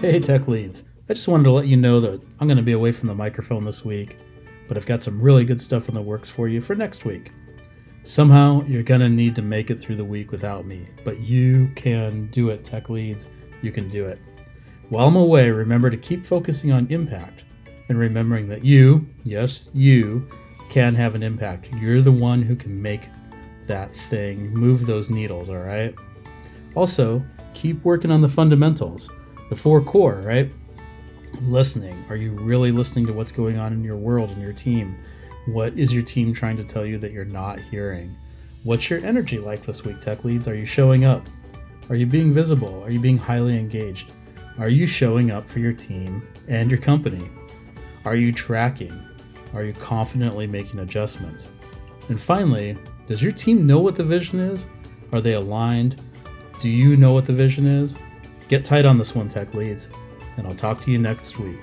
Hey, tech leads. I just wanted to let you know that I'm going to be away from the microphone this week, but I've got some really good stuff in the works for you for next week. Somehow, you're going to need to make it through the week without me, but you can do it, tech leads. You can do it. While I'm away, remember to keep focusing on impact and remembering that you, yes, you, can have an impact. You're the one who can make that thing move those needles, all right? Also, keep working on the fundamentals, the four core, right? Listening. Are you really listening to what's going on in your world and your team? What is your team trying to tell you that you're not hearing? What's your energy like this week, tech leads? Are you showing up? Are you being visible? Are you being highly engaged? Are you showing up for your team and your company? Are you tracking? Are you confidently making adjustments? And finally, does your team know what the vision is? Are they aligned? Do you know what the vision is? Get tight on this one, tech leads, and I'll talk to you next week.